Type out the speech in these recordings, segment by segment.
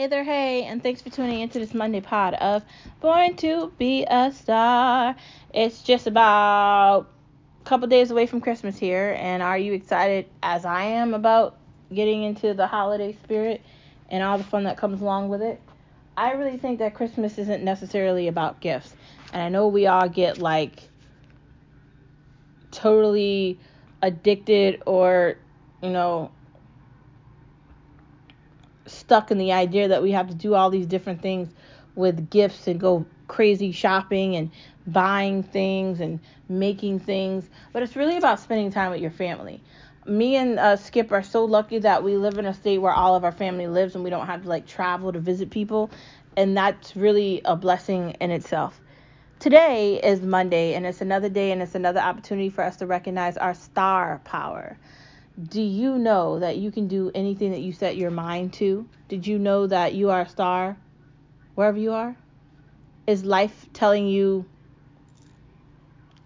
Hey there, hey, and thanks for tuning into this Monday pod of Born to Be a Star. It's just about a couple days away from Christmas here, and are you excited as I am about getting into the holiday spirit and all the fun that comes along with it? I really think that Christmas isn't necessarily about gifts, and I know we all get like totally addicted or, you know, stuck in the idea that we have to do all these different things with gifts and go crazy shopping and buying things and making things, but it's really about spending time with your family. Me and uh, Skip are so lucky that we live in a state where all of our family lives and we don't have to like travel to visit people, and that's really a blessing in itself. Today is Monday, and it's another day, and it's another opportunity for us to recognize our star power. Do you know that you can do anything that you set your mind to? Did you know that you are a star wherever you are? Is life telling you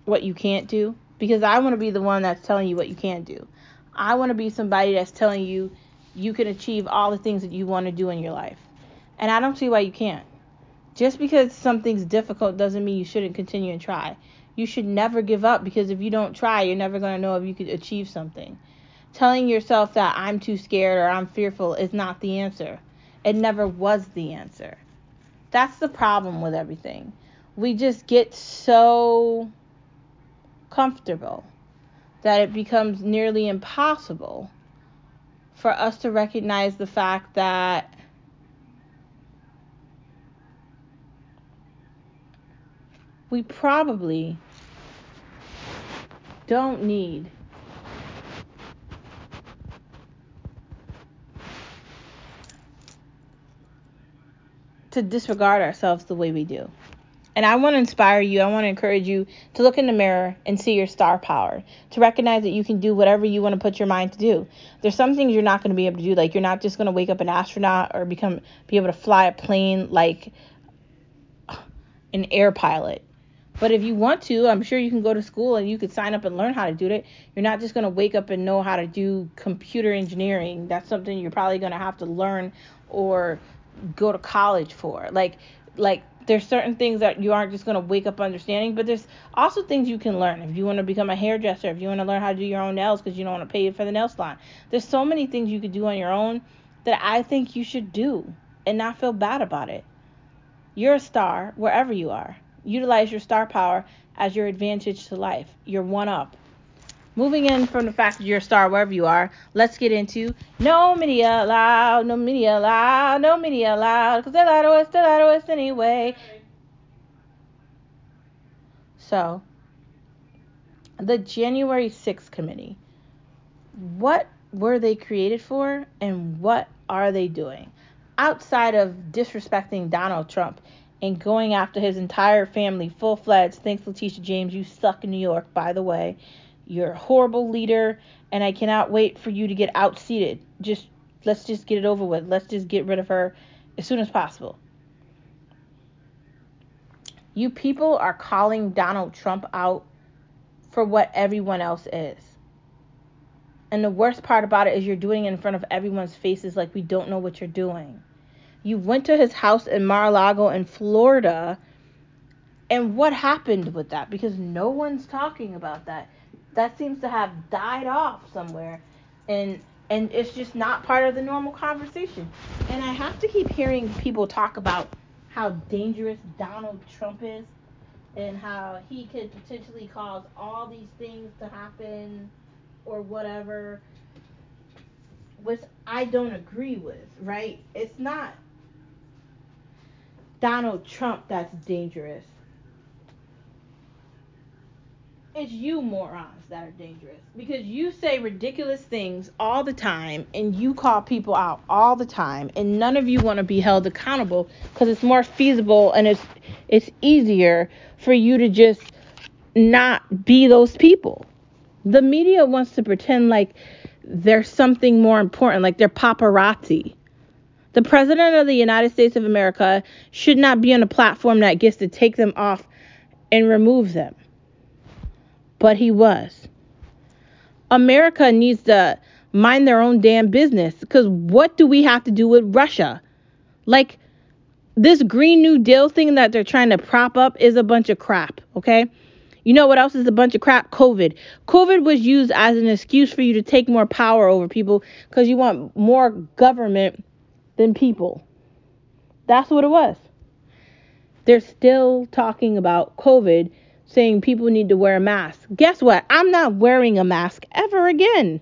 what you can't do? Because I want to be the one that's telling you what you can't do. I want to be somebody that's telling you you can achieve all the things that you want to do in your life. And I don't see why you can't. Just because something's difficult doesn't mean you shouldn't continue and try. You should never give up because if you don't try, you're never going to know if you could achieve something. Telling yourself that I'm too scared or I'm fearful is not the answer. It never was the answer. That's the problem with everything. We just get so comfortable that it becomes nearly impossible for us to recognize the fact that we probably don't need to disregard ourselves the way we do. And I want to inspire you, I want to encourage you to look in the mirror and see your star power, to recognize that you can do whatever you want to put your mind to do. There's some things you're not going to be able to do, like you're not just going to wake up an astronaut or become be able to fly a plane like an air pilot. But if you want to, I'm sure you can go to school and you could sign up and learn how to do it. You're not just going to wake up and know how to do computer engineering. That's something you're probably going to have to learn or go to college for. Like like there's certain things that you aren't just going to wake up understanding, but there's also things you can learn. If you want to become a hairdresser, if you want to learn how to do your own nails because you don't want to pay for the nail salon, there's so many things you could do on your own that I think you should do and not feel bad about it. You're a star wherever you are. Utilize your star power as your advantage to life. You're one up. Moving in from the fact that you're a star wherever you are, let's get into no media allowed, no media allowed, no media allowed, because they lie to us, they lie to us anyway. So, the January 6th committee, what were they created for and what are they doing? Outside of disrespecting Donald Trump and going after his entire family full fledged, thanks Letitia James, you suck in New York, by the way you're a horrible leader, and I cannot wait for you to get outseated. Just let's just get it over with. Let's just get rid of her as soon as possible. You people are calling Donald Trump out for what everyone else is. And the worst part about it is you're doing it in front of everyone's faces like we don't know what you're doing. You went to his house in Mar-a-Lago in Florida. And what happened with that? Because no one's talking about that that seems to have died off somewhere and and it's just not part of the normal conversation. And i have to keep hearing people talk about how dangerous donald trump is and how he could potentially cause all these things to happen or whatever which i don't agree with right? It's not donald trump that's dangerous it's you morons that are dangerous because you say ridiculous things all the time and you call people out all the time and none of you want to be held accountable because it's more feasible and it's it's easier for you to just not be those people. The media wants to pretend like there's something more important, like they're paparazzi. The president of the United States of America should not be on a platform that gets to take them off and remove them but he was. America needs to mind their own damn business because what do we have to do with Russia? Like this Green New Deal thing that they're trying to prop up is a bunch of crap, okay? You know what else is a bunch of crap? COVID. COVID was used as an excuse for you to take more power over people because you want more government than people. That's what it was. They're still talking about COVID, saying people need to wear a mask. Guess what? I'm not wearing a mask ever again.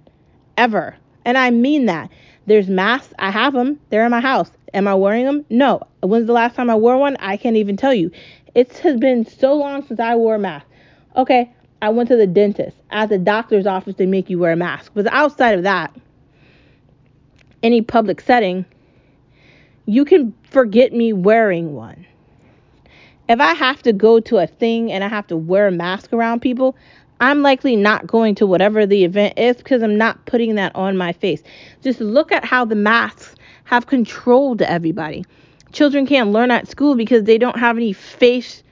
Ever. And I mean that. There's masks. I have them. They're in my house. Am I wearing them? No. When's the last time I wore one? I can't even tell you. It has been so long since I wore a mask. Okay, I went to the dentist. At the doctor's office, they make you wear a mask. But outside of that, any public setting, you can forget me wearing one. If I have to go to a thing and I have to wear a mask around people, I'm likely not going to whatever the event is because I'm not putting that on my face. Just look at how the masks have controlled everybody. Children can't learn at school because they don't have any face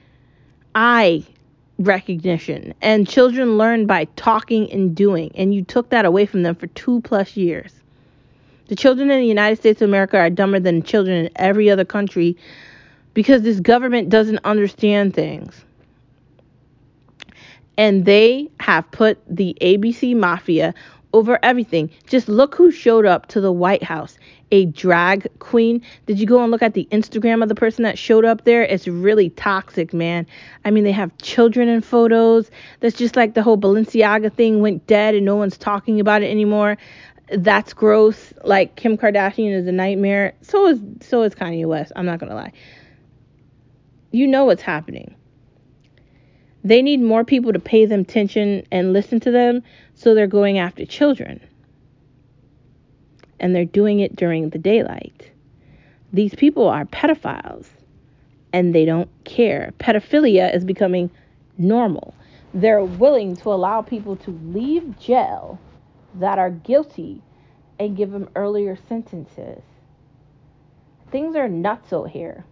eye recognition. And children learn by talking and doing. And you took that away from them for two plus years. The children in the United States of America are dumber than children in every other country because this government doesn't understand things. And they have put the ABC mafia over everything. Just look who showed up to the White House. A drag queen. Did you go and look at the Instagram of the person that showed up there? It's really toxic, man. I mean, they have children in photos. That's just like the whole Balenciaga thing went dead and no one's talking about it anymore. That's gross. Like Kim Kardashian is a nightmare. So is so is Kanye West. I'm not gonna lie. You know what's happening. They need more people to pay them attention and listen to them, so they're going after children. And they're doing it during the daylight. These people are pedophiles and they don't care. Pedophilia is becoming normal. They're willing to allow people to leave jail that are guilty and give them earlier sentences. Things are nuts out here.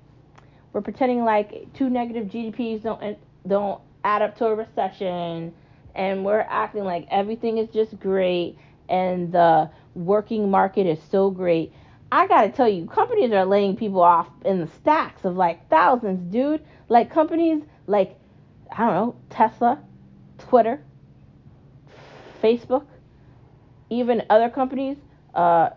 We're pretending like two negative GDPs don't don't add up to a recession and we're acting like everything is just great and the working market is so great. I gotta tell you, companies are laying people off in the stacks of like thousands, dude. Like companies like, I don't know, Tesla, Twitter, Facebook, even other companies, uh,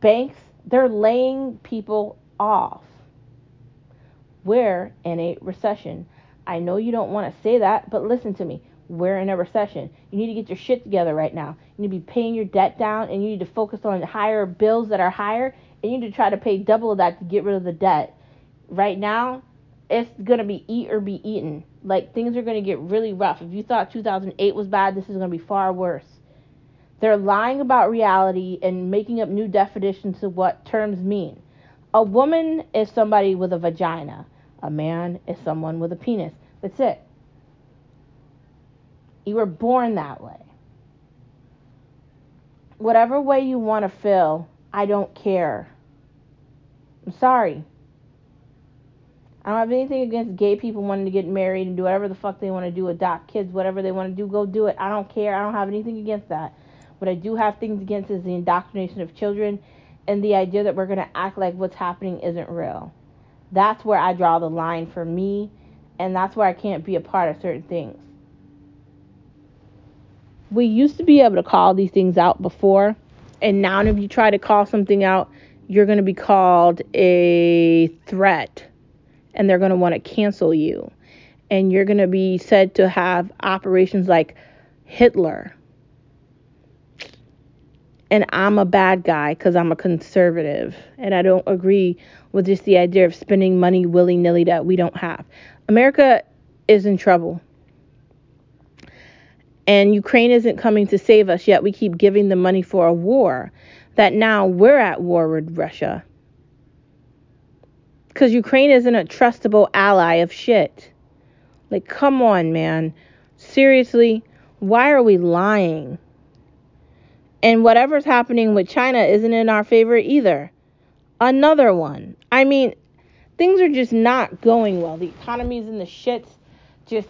banks, they're laying people off. We're in a recession. I know you don't want to say that, but listen to me. We're in a recession. You need to get your shit together right now. You need to be paying your debt down and you need to focus on higher bills that are higher and you need to try to pay double of that to get rid of the debt. Right now, it's going to be eat or be eaten. Like things are going to get really rough. If you thought 2008 was bad, this is going to be far worse. They're lying about reality and making up new definitions of what terms mean. A woman is somebody with a vagina. A man is someone with a penis. That's it. You were born that way. Whatever way you want to feel, I don't care. I'm sorry. I don't have anything against gay people wanting to get married and do whatever the fuck they want to do, adopt kids, whatever they want to do, go do it. I don't care. I don't have anything against that. What I do have things against is the indoctrination of children and the idea that we're going to act like what's happening isn't real. That's where I draw the line for me, and that's where I can't be a part of certain things. We used to be able to call these things out before, and now if you try to call something out, you're going to be called a threat, and they're going to want to cancel you. And you're going to be said to have operations like Hitler and I'm a bad guy because I'm a conservative and I don't agree with just the idea of spending money willy nilly that we don't have. America is in trouble. And Ukraine isn't coming to save us, yet we keep giving the money for a war that now we're at war with Russia. Because Ukraine isn't a trustable ally of shit. Like, come on, man. Seriously, why are we lying? And whatever's happening with China isn't in our favor either. Another one. I mean, things are just not going well. The economy's in the shits. Just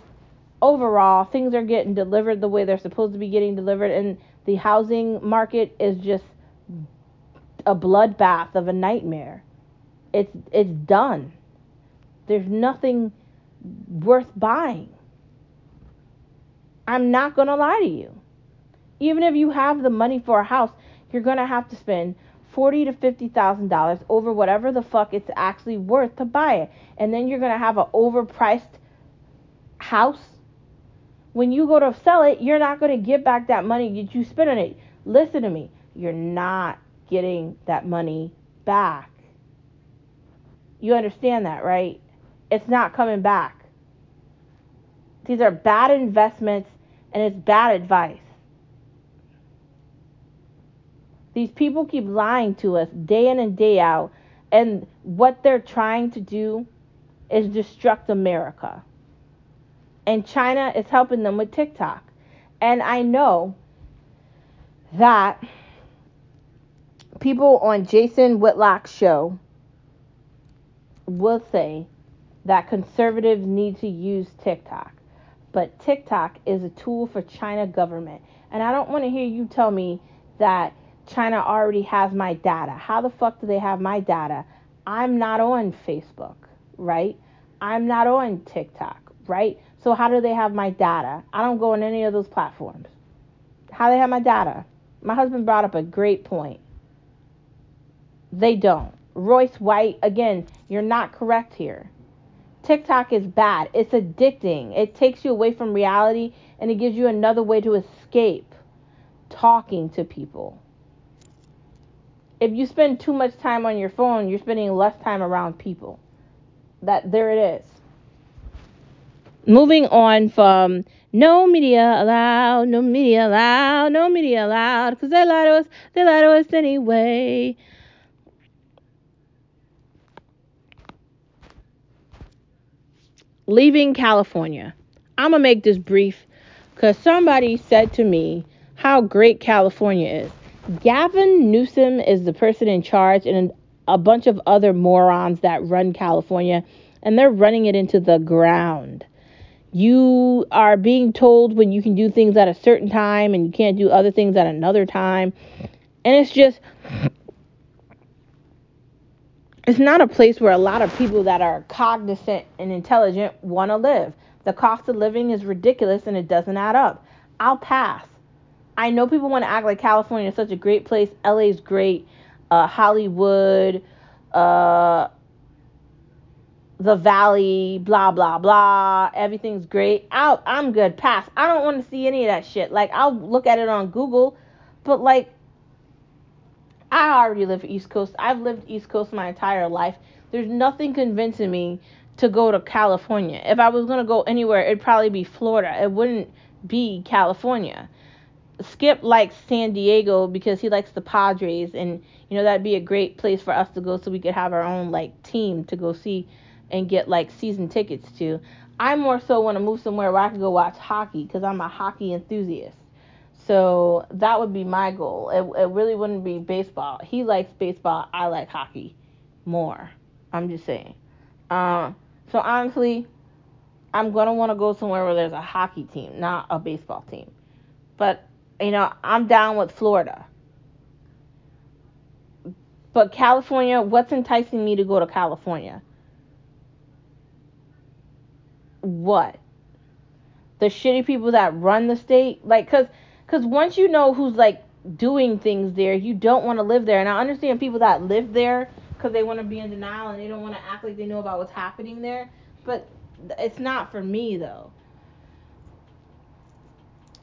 overall, things are getting delivered the way they're supposed to be getting delivered. And the housing market is just a bloodbath of a nightmare. It's it's done. There's nothing worth buying. I'm not going to lie to you. Even if you have the money for a house, you're going to have to spend forty to fifty thousand dollars over whatever the fuck it's actually worth to buy it, and then you're to have an overpriced house. When you go to sell it, you're not to get back that money that you spent on it. Listen to me. You're not getting that money back. You understand that, right? It's not coming back. These are bad investments and it's bad advice. These people keep lying to us day in and day out, and what they're trying to do is destruct America. And China is helping them with TikTok. And I know that people on Jason Whitlock's show will say that conservatives need to use TikTok. But TikTok is a tool for China government. And I don't want to hear you tell me that China already has my data. How the fuck do they have my data? I'm not on Facebook, right? I'm not on TikTok, right? So how do they have my data? I don't go on any of those platforms. How they have my data? My husband brought up a great point. They don't. Royce White, again, you're not correct here. TikTok is bad. It's addicting. It takes you away from reality and it gives you another way to escape talking to people. If you spend too much time on your phone, you're spending less time around people. That there it is. Moving on from no media allowed, no media allowed, no media allowed, because they lie to us, they lie to us anyway. leaving California. I'm going to make this brief because somebody said to me how great California is. Gavin Newsom is the person in charge, and a bunch of other morons that run California, and they're running it into the ground. You are being told when you can do things at a certain time and you can't do other things at another time. And it's just it's not a place where a lot of people that are cognizant and intelligent want to live. The cost of living is ridiculous and it doesn't add up. I'll pass. I know people want to act like California is such a great place. LA's great. Uh, Hollywood, uh, the Valley, blah blah blah. Everything's great. I'm good. Pass. I don't want to see any of that shit. Like I'll look at it on Google, but like I already live East Coast. I've lived East Coast my entire life. There's nothing convincing me to go to California. If I was going to go anywhere, it'd probably be Florida. It wouldn't be California. Skip likes San Diego because he likes the Padres and you know that'd be a great place for us to go so we could have our own like team to go see and get like season tickets to. I more so want to move somewhere where I can go watch hockey because I'm a hockey enthusiast. So that would be my goal. It, it really wouldn't be baseball. He likes baseball. I like hockey more. I'm just saying. Uh, so honestly, I'm gonna want to go somewhere where there's a hockey team, not a baseball team. But you know, I'm down with Florida. But California, what's enticing me to go to California? What? The shitty people that run the state? Like, cause because once you know who's like doing things there, you don't want to live there. And I understand people that live there because they want to be in denial and they don't want to act like they know about what's happening there. But it's not for me though.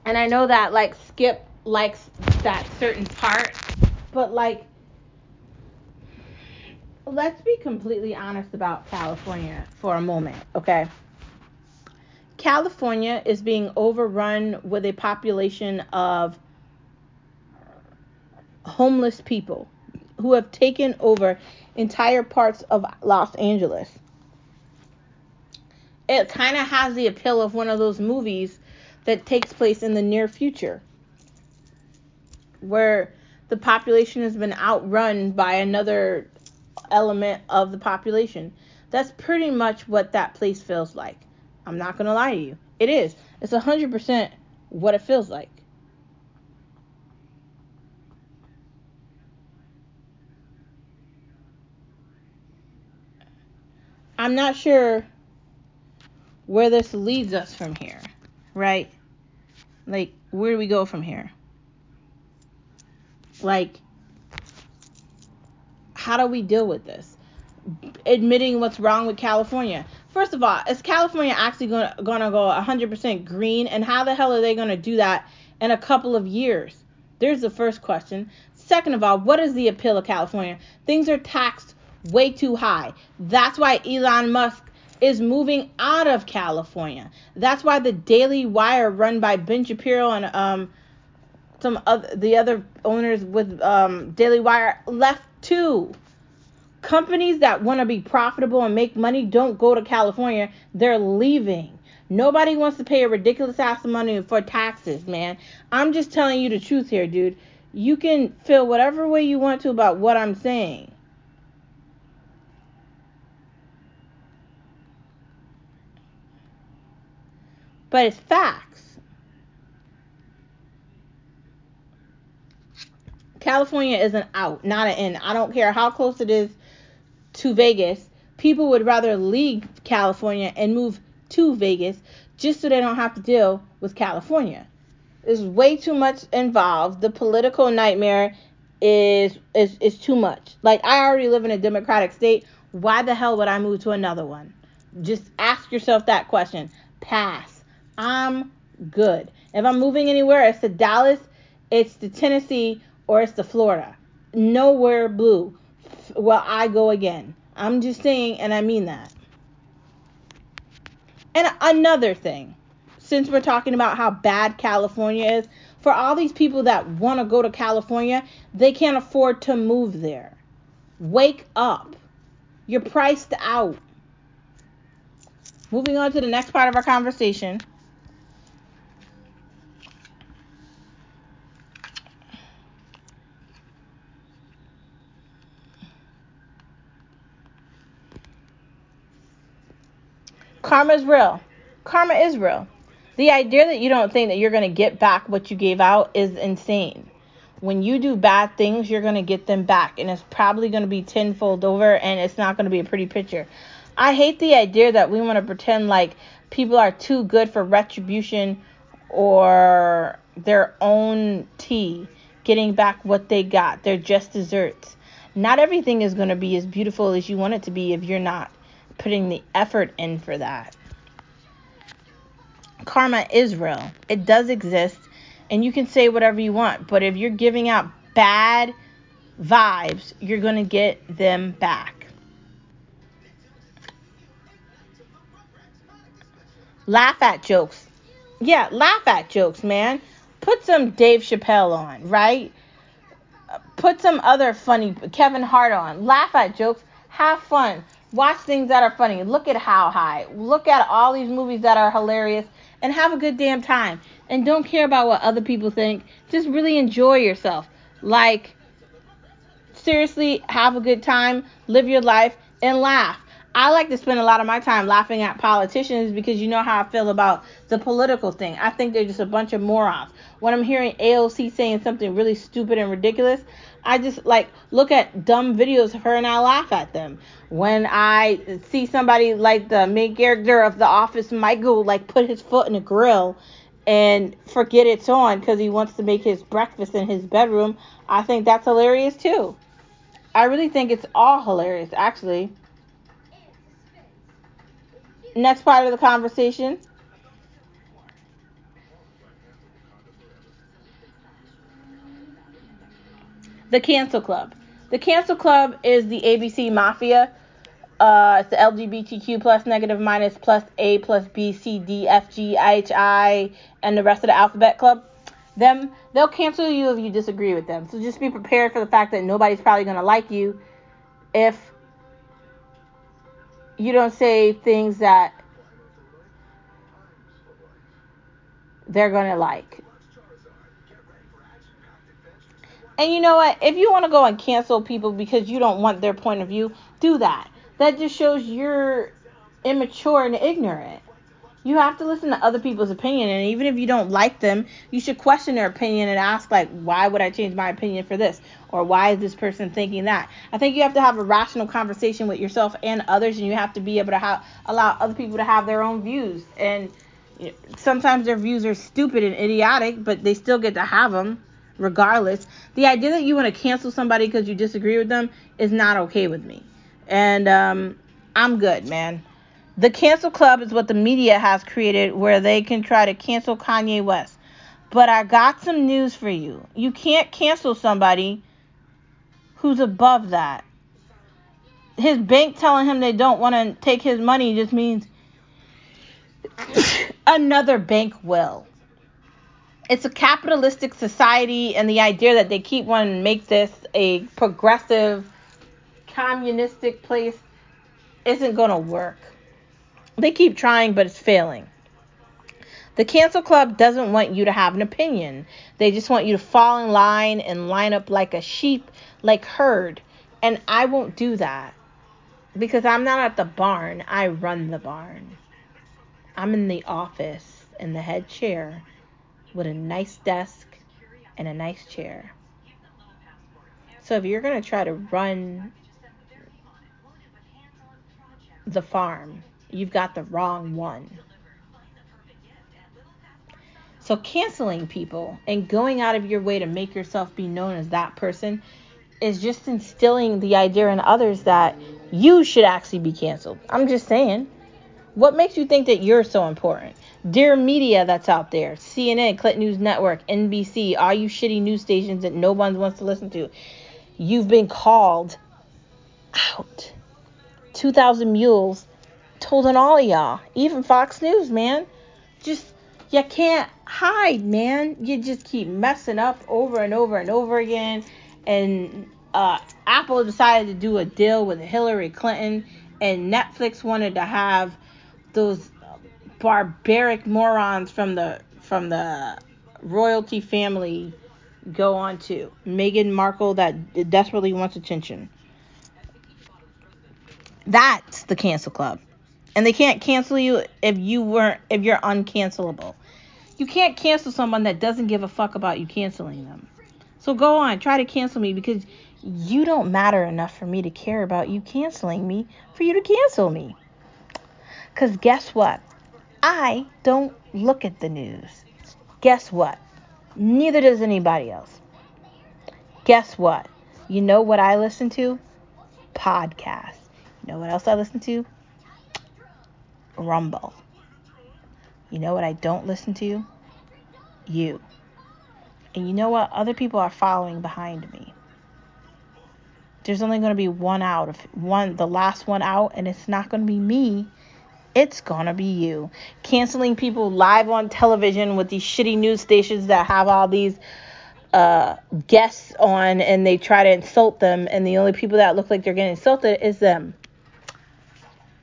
And I know that like Skip likes that certain part, but like let's be completely honest about California for a moment, okay? California is being overrun with a population of homeless people who have taken over entire parts of Los Angeles. It kind of has the appeal of one of those movies that takes place in the near future, where the population has been outrun by another element of the population. That's pretty much what that place feels like. I'm not going to lie to you. It is. It's 100% what it feels like. I'm not sure where this leads us from here, right? Like, where do we go from here? Like, how do we deal with this? Admitting what's wrong with California. First of all, is California actually going to go 100% green? And how the hell are they going to do that in a couple of years? There's the first question. Second of all, what is the appeal of California? Things are taxed way too high. That's why Elon Musk is moving out of California. That's why the Daily Wire, run by Ben Shapiro and um, some other the other owners with um, Daily Wire, left too. Companies that want to be profitable and make money don't go to California. They're leaving. Nobody wants to pay a ridiculous ass of money for taxes, man. I'm just telling you the truth here, dude. You can feel whatever way you want to about what I'm saying. But it's facts. California is an out, not an in. I don't care how close it is to Vegas. People would rather leave California and move to Vegas just so they don't have to deal with California. There's way too much involved. The political nightmare is is is too much. Like I already live in a democratic state. Why the hell would I move to another one? Just ask yourself that question. Pass. I'm good. If I'm moving anywhere, it's to Dallas, it's to Tennessee, or it's to Florida. Nowhere blue. Well, I go again. I'm just saying, and I mean that. And another thing, since we're talking about how bad California is, for all these people that want to go to California, they can't afford to move there. Wake up. You're priced out. Moving on to the next part of our conversation. Karma is real. Karma is real. The idea that you don't think that you're going to get back what you gave out is insane. When you do bad things, you're going to get them back, and it's probably going to be tenfold over, and it's not going to be a pretty picture. I hate the idea that we want to pretend like people are too good for retribution or their own tea, getting back what they got. They're just desserts. Not everything is going to be as beautiful as you want it to be if you're not putting the effort in for that. Karma is real. It does exist and you can say whatever you want, but if you're giving out bad vibes, you're going to get them back. Laugh at jokes. Yeah, laugh at jokes, man. Put some Dave Chappelle on, right? Put some other funny Kevin Hart on. Laugh at jokes. Have fun. Watch things that are funny. Look at How High. Look at all these movies that are hilarious and have a good damn time. And don't care about what other people think. Just really enjoy yourself. Like, seriously, have a good time, live your life, and laugh. I like to spend a lot of my time laughing at politicians because you know how I feel about the political thing. I think they're just a bunch of morons. When I'm hearing AOC saying something really stupid and ridiculous, I just like look at dumb videos of her and I laugh at them. When I see somebody like the main character of The Office, Michael, like put his foot in a grill and forget it's on because he wants to make his breakfast in his bedroom, I think that's hilarious too. I really think it's all hilarious, actually. Next part of the conversation. The Cancel Club. The Cancel Club is the ABC Mafia. Uh, it's the LGBTQ plus negative minus plus A plus B C D F G H I and the rest of the alphabet club. Them they'll cancel you if you disagree with them. So just be prepared for the fact that nobody's probably gonna like you if you don't say things that they're going to like. And you know what? If you want to go and cancel people because you don't want their point of view, do that. That just shows you're immature and ignorant. You have to listen to other people's opinion, and even if you don't like them, you should question their opinion and ask like, why would I change my opinion for this, or why is this person thinking that? I think you have to have a rational conversation with yourself and others, and you have to be able to have allow other people to have their own views. And sometimes their views are stupid and idiotic, but they still get to have them regardless. The idea that you want to cancel somebody because you disagree with them is not okay with me. And um, I'm good, man. The cancel club is what the media has created where they can try to cancel Kanye West. But I got some news for you. You can't cancel somebody who's above that. His bank telling him they don't want to take his money just means another bank will. It's a capitalistic society, and the idea that they keep wanting to make this a progressive, communistic place isn't going to work. They keep trying, but it's failing. The Cancel Club doesn't want you to have an opinion. They just want you to fall in line and line up like a sheep, like herd. And I won't do that because I'm not at the barn. I run the barn. I'm in the office in the head chair with a nice desk and a nice chair. So if you're going to try to run the farm, you've got the wrong one. So canceling people and going out of your way to make yourself be known as that person is just instilling the idea in others that you should actually be canceled. I'm just saying. What makes you think that you're so important? Dear media that's out there, CNN, Clinton News Network, NBC, all you shitty news stations that no one wants to listen to, you've been called out. 2,000 Mules told on all of y'all, even Fox News, man. Just, you can't hide, man. You just keep messing up over and over and over again. And uh, Apple decided to do a deal with Hillary Clinton, and Netflix wanted to have those barbaric morons from the from the royalty family go on to Meghan Markle that desperately wants attention. That's the cancel club. And they can't cancel you if you weren't if you're uncancelable. You can't cancel someone that doesn't give a fuck about you canceling them. So go on, try to cancel me because you don't matter enough for me to care about you canceling me for you to cancel me. Cuz guess what? I don't look at the news. Guess what? Neither does anybody else. Guess what? You know what I listen to? Podcasts. You know what else I listen to? Rumble. You know what I don't listen to? You. And you know what? Other people are following behind me. There's only going to be one out of one, the last one out, and it's not going to be me. It's to be you. Canceling people live on television with these shitty news stations that have all these uh, guests on and they try to insult them, and the only people that look like they're getting insulted is them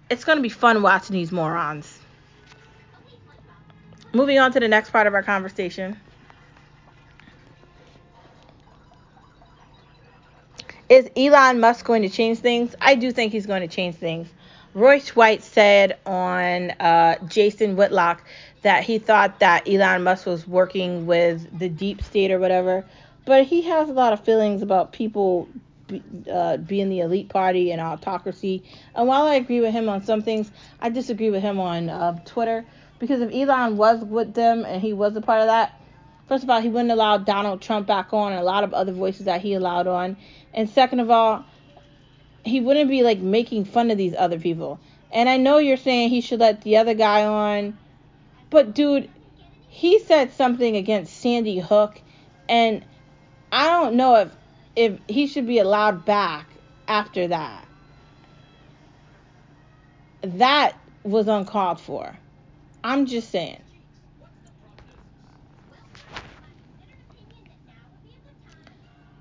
it's to be fun watching these morons. Moving on to the next part of our conversation. Is Elon Musk going to change things? I do think he's going to change things. Royce White said on uh, Jason Whitlock that he thought that Elon Musk was working with the deep state or whatever, but he has a lot of feelings about people be, uh, being the elite party and autocracy. And while I agree with him on some things, I disagree with him on uh, Twitter because if Elon was with them and he was a part of that, first of all, he wouldn't allow Donald Trump back on and a lot of other voices that he allowed on. And second of all, he wouldn't be like making fun of these other people. And I know you're saying he should let the other guy on, but dude, he said something against Sandy Hook, and I don't know if if he should be allowed back after that. That was uncalled for. I'm just saying.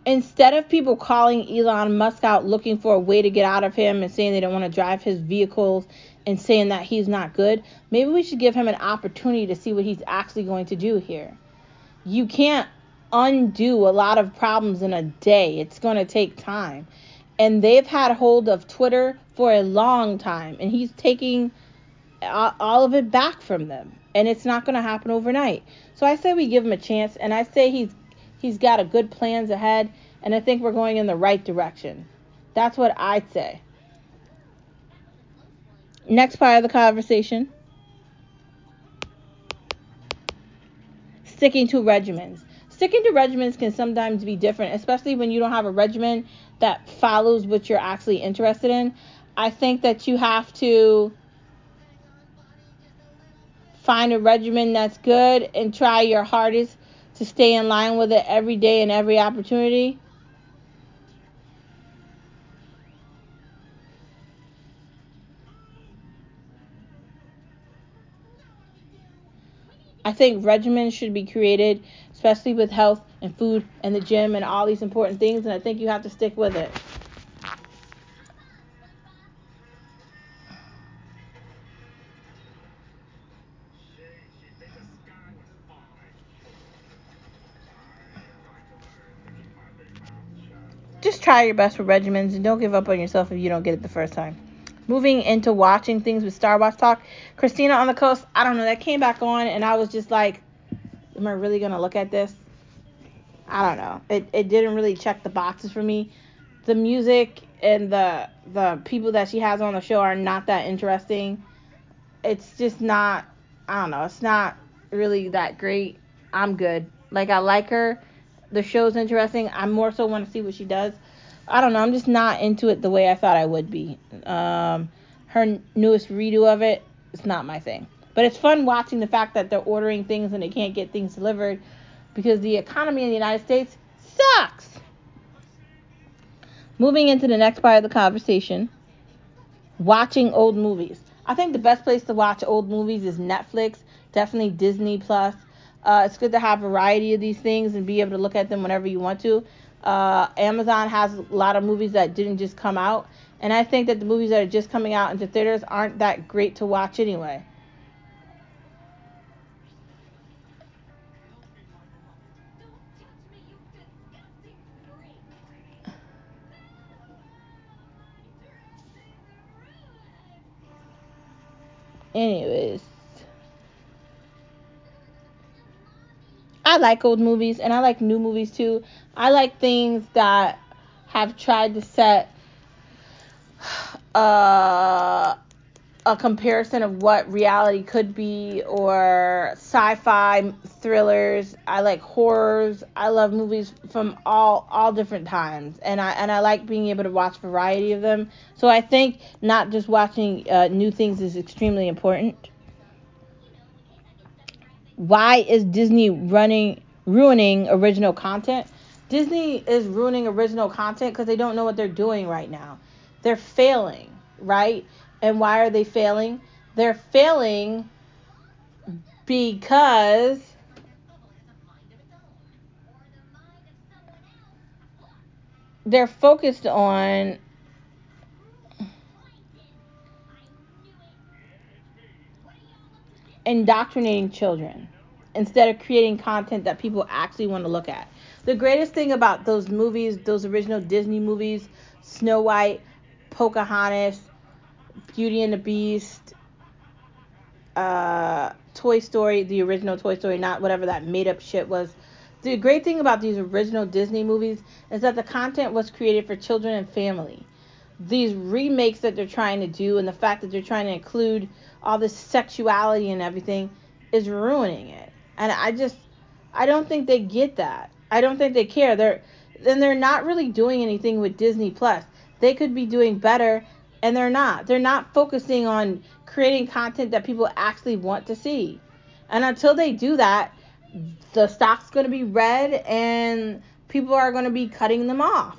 Instead of people calling Elon Musk out looking for a way to get out of him and saying they don't want to drive his vehicles and saying that he's not good, maybe we should give him an opportunity to see what he's actually going to do here. You can't undo a lot of problems in a day. It's going to take time. And they've had hold of Twitter for a long time. And he's taking all of it back from them. And it's not going to happen overnight. So I say we give him a chance, and I say he's he's got a good plans ahead, and I think we're going in the right direction. That's what I'd say. Next part of the conversation. Sticking to regimens. Sticking to regimens can sometimes be different, especially when you don't have a regimen that follows what you're actually interested in. I think that you have to find a regimen that's good and try your hardest to stay in line with it every day and every opportunity. I think regimens should be created, especially with health and food and the gym and all these important things, and I think you have to stick with it. Try your best for regimens and don't give up on yourself if you don't get it the first time. Moving into watching things with Star Wars Talk, Christina on the Coast, I don't know, that came back on and I was just like, am I really going to look at this? I don't know. It, it didn't really check the boxes for me. The music and the the people that she has on the show are not that interesting. It's just not I don't know, it's not really that great. I'm good. Like I like her the show's interesting. I more so want to see what she does. I don't know. I'm just not into it the way I thought I would be. Um, her newest redo of it, it's not my thing. But it's fun watching the fact that they're ordering things and they can't get things delivered because the economy in the United States sucks. Moving into the next part of the conversation, watching old movies. I think the best place to watch old movies is Netflix, definitely Disney Plus. Uh, it's good to have variety of these things and be able to look at them whenever you want to. Uh, Amazon has a lot of movies that didn't just come out, and I think that the movies that are just coming out into theaters aren't that great to watch anyway. Anyways. I like old movies and I like new movies too. I like things that have tried to set uh, a comparison of what reality could be or sci-fi thrillers. I like horrors. I love movies from all all different times, and I and I like being able to watch variety of them. So I think not just watching uh, new things is extremely important why is Disney running ruining original content? Disney is ruining original content because they don't know what they're doing right now. They're failing, right? And why are they failing? They're failing because they're focused on indoctrinating children instead of creating content that people actually want to look at. The greatest thing about those movies, those original Disney movies, Snow White, Pocahontas, Beauty and the Beast, uh, Toy Story, the original Toy Story, not whatever that made up shit was. The great thing about these original Disney movies is that the content was created for children and family. These remakes that they're trying to do and the fact that they're trying to include all this sexuality and everything is ruining it. And I just I don't think they get that. I don't think they care. They're then they're not really doing anything with Disney Plus. They could be doing better and they're not. They're not focusing on creating content that people actually want to see. And until they do that, the stock's going to be red and people are going to be cutting them off.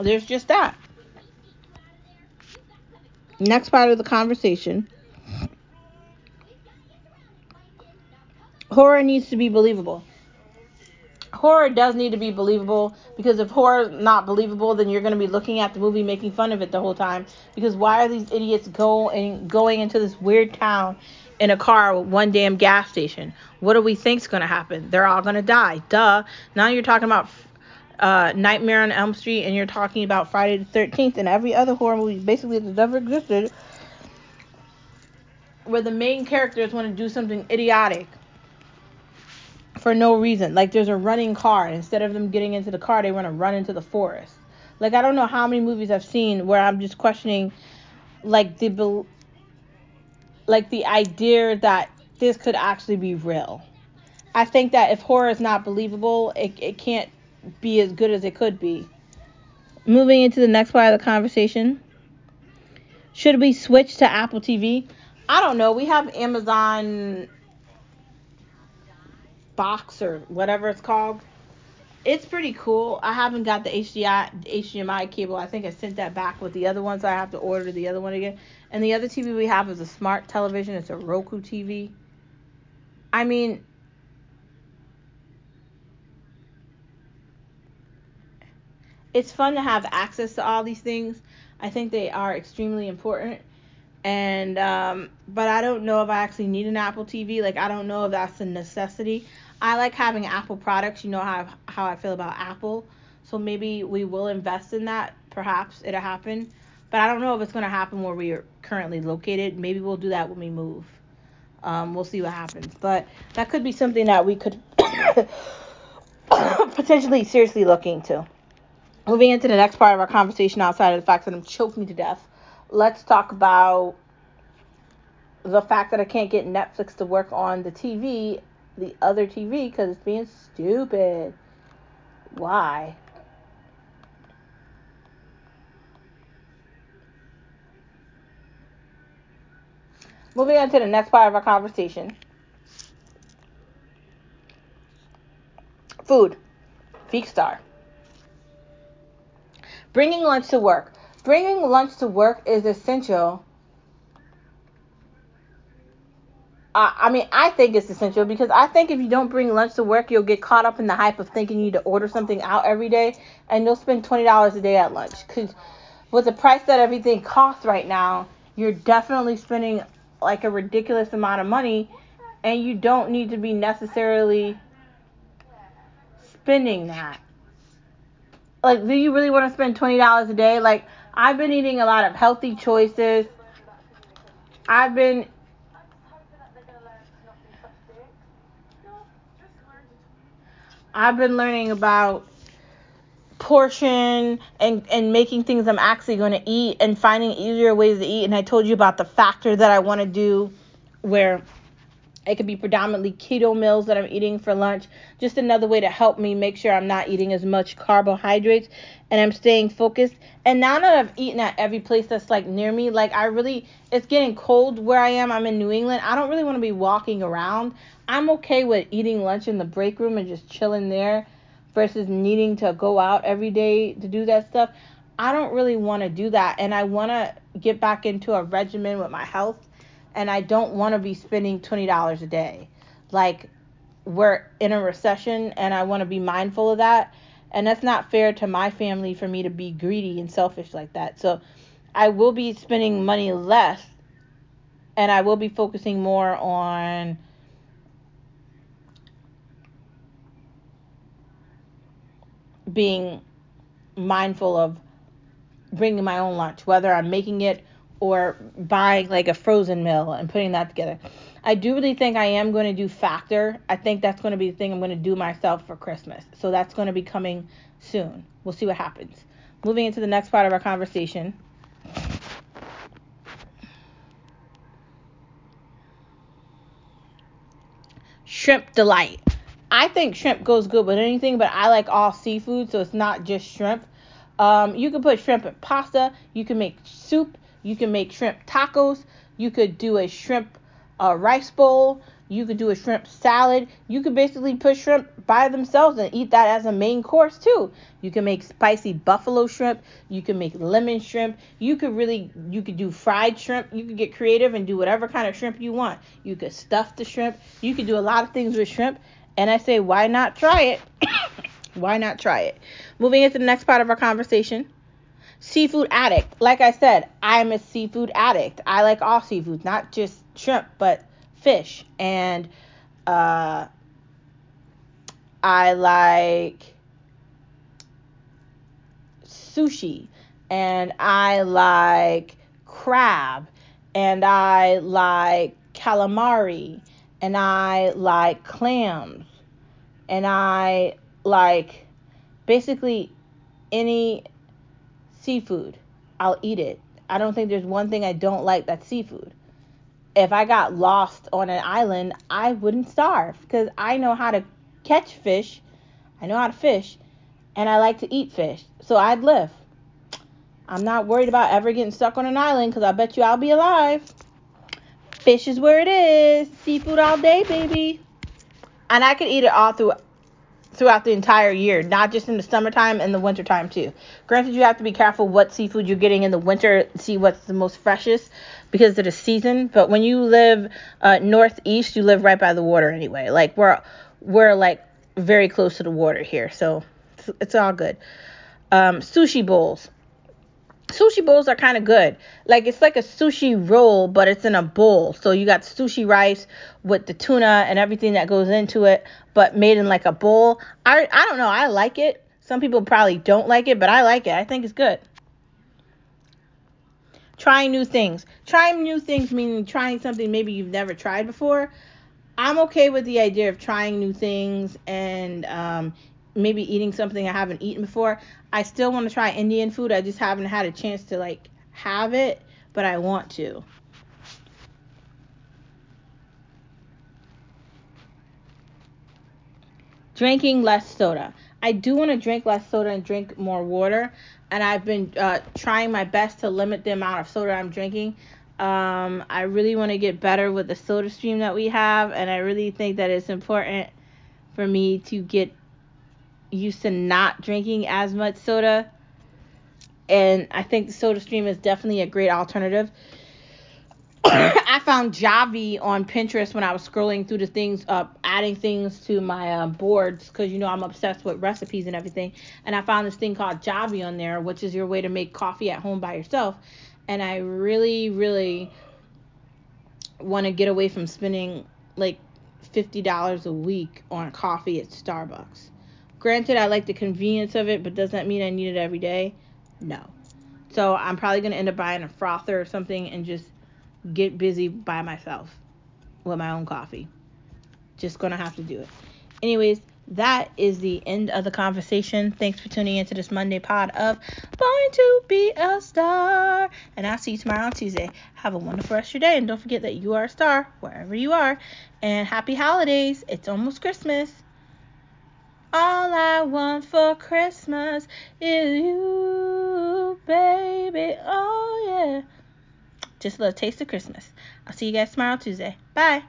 There's just that. Next part of the conversation horror needs to be believable. Horror does need to be believable because if horror not believable, then you're going to be looking at the movie making fun of it the whole time. Because why are these idiots going going into this weird town in a car with one damn gas station? What do we think's going to happen? They're all going to die. Duh. Now you're talking about uh, Nightmare on Elm Street and you're talking about Friday the 13th and every other horror movie basically that's ever existed where the main characters want to do something idiotic for no reason. Like there's a running car, and instead of them getting into the car, they want to run into the forest. Like I don't know how many movies I've seen where I'm just questioning, like the like the idea that this could actually be real. I think that if horror is not believable, it, it can't be as good as it could be. Moving into the next part of the conversation. Should we switch to Apple TV? I don't know. We have Amazon box or whatever it's called. It's pretty cool. I haven't got the HDI HDMI cable. I think I sent that back with the other one, so I have to order the other one again. And the other TV we have is a smart television. It's a Roku TV. I mean, it's fun to have access to all these things. I think they are extremely important and um, but I don't know if I actually need an Apple TV. Like I don't know if that's a necessity. I like having Apple products. You know how how I feel about Apple. So maybe we will invest in that. Perhaps it'll happen. But I don't know if it's going to happen where we are currently located. Maybe we'll do that when we move. Um, we'll see what happens. But that could be something that we could potentially seriously look into. Moving into the next part of our conversation outside of the fact that I'm choking to death let's talk about the fact that I can't get Netflix to work on the TV, the other TV, because it's being stupid. Why? Moving on to the next part of our conversation. Food. Feek Bringing lunch to work. Bringing lunch to work is essential. I mean, I think it's essential because I think if you don't bring lunch to work, you'll get caught up in the hype of thinking you need to order something out every day, and you'll spend twenty dollars a day at lunch. Because with the price that everything costs right now, you're definitely spending like a ridiculous amount of money, and you don't need to be necessarily spending that. Like, do you really want to spend twenty dollars a day? Like, I've been eating a lot of healthy choices. I've been I've been learning about portion and and making things I'm actually going to eat and finding easier ways to eat and I told you about the factor that I want to do where it could be predominantly keto meals that I'm eating for lunch. Just another way to help me make sure I'm not eating as much carbohydrates and I'm staying focused. And now that I've eaten at every place that's like near me, like I really, it's getting cold where I am. I'm in New England. I don't really want to be walking around. I'm okay with eating lunch in the break room and just chilling there versus needing to go out every day to do that stuff. I don't really want to do that. And I want to get back into a regimen with my health and I don't want to be spending $20 a day. Like we're in a recession and I want to be mindful of that. And that's not fair to my family for me to be greedy and selfish like that. So I will be spending money less and I will be focusing more on being mindful of bringing my own lunch, whether I'm making it or buying like a frozen meal and putting that together. I do really think I am going to do Factor. I think that's going to be the thing I'm going to do myself for Christmas. So that's going to be coming soon. We'll see what happens. Moving into the next part of our conversation. Shrimp delight. I think shrimp goes good with anything, but I like all seafood, so it's not just shrimp. Um, you can put shrimp in pasta. You can make soup. You can make shrimp tacos. You could do a shrimp uh, rice bowl. You could do a shrimp salad. You could basically put shrimp by themselves and eat that as a main course too. You can make spicy buffalo shrimp. You can make lemon shrimp. You could really you could do fried shrimp. You could get creative and do whatever kind of shrimp you want. You could stuff the shrimp. You could do a lot of things with shrimp. And I say, why not try it? why not try it? Moving into the next part of our conversation seafood addict. Like I said, I'm a seafood addict. I like all seafood, not just shrimp, but fish. And uh, I like sushi. And I like crab. and I like calamari, and I like clams, and I like basically any seafood. I'll eat it. I don't think there's one thing I don't like that's seafood. If I got lost on an island, I wouldn't starve because I know how to catch fish. I know how to fish, and I like to eat fish. So I'd live. I'm not worried about ever getting stuck on an island because I bet you I'll be alive. Fish is where it is. Seafood all day, baby. And I could eat it all through throughout the entire year, not just in the summertime and the wintertime too. Granted, you have to be careful what seafood you're getting in the winter, see what's the most freshest because of the season. But when you live uh, northeast, you live right by the water anyway. Like we're we're like very close to the water here, so it's, it's all good. Um, sushi bowls sushi bowls are kind of good. Like it's like a sushi roll, but it's in a bowl. So you got sushi rice with the tuna and everything that goes into it, but made in like a bowl. I I don't know. I like it. Some people probably don't like it, but I like it. I think it's good. Trying new things. Trying new things meaning trying something maybe you've never tried before. I'm okay with the idea of trying new things and um, maybe eating something I haven't eaten before. I still want to try Indian food. I just haven't had a chance to like have it, but I want to. Drinking less soda. I do want to drink less soda and drink more water, and I've been uh, trying my best to limit the amount of soda I'm drinking. Um, I really want to get better with the soda stream that we have, and I really think that it's important for me to get used to not drinking as much soda. And I think the soda stream is definitely a great alternative. I found Javy on Pinterest when I was scrolling through the things, uh, adding things to my uh, boards, because you know I'm obsessed with recipes and everything. And I found this thing called Javy on there, which is your way to make coffee at home by yourself. And I really, really want to get away from spending like $50 a week on coffee at Starbucks. Granted, I like the convenience of it, but does that mean I need it every day? No. So I'm probably going to end up buying a frother or something and just get busy by myself with my own coffee. Just going to have to do it. Anyways, that is the end of the conversation. Thanks for tuning into this Monday pod of Born to Be a Star. And I'll see you tomorrow on Tuesday. Have a wonderful rest of your day. And don't forget that you are a star wherever you are. And happy holidays. It's almost Christmas. All I want for Christmas is you, baby. Oh, yeah. Just a little taste of Christmas. I'll see you guys tomorrow, Tuesday. Bye.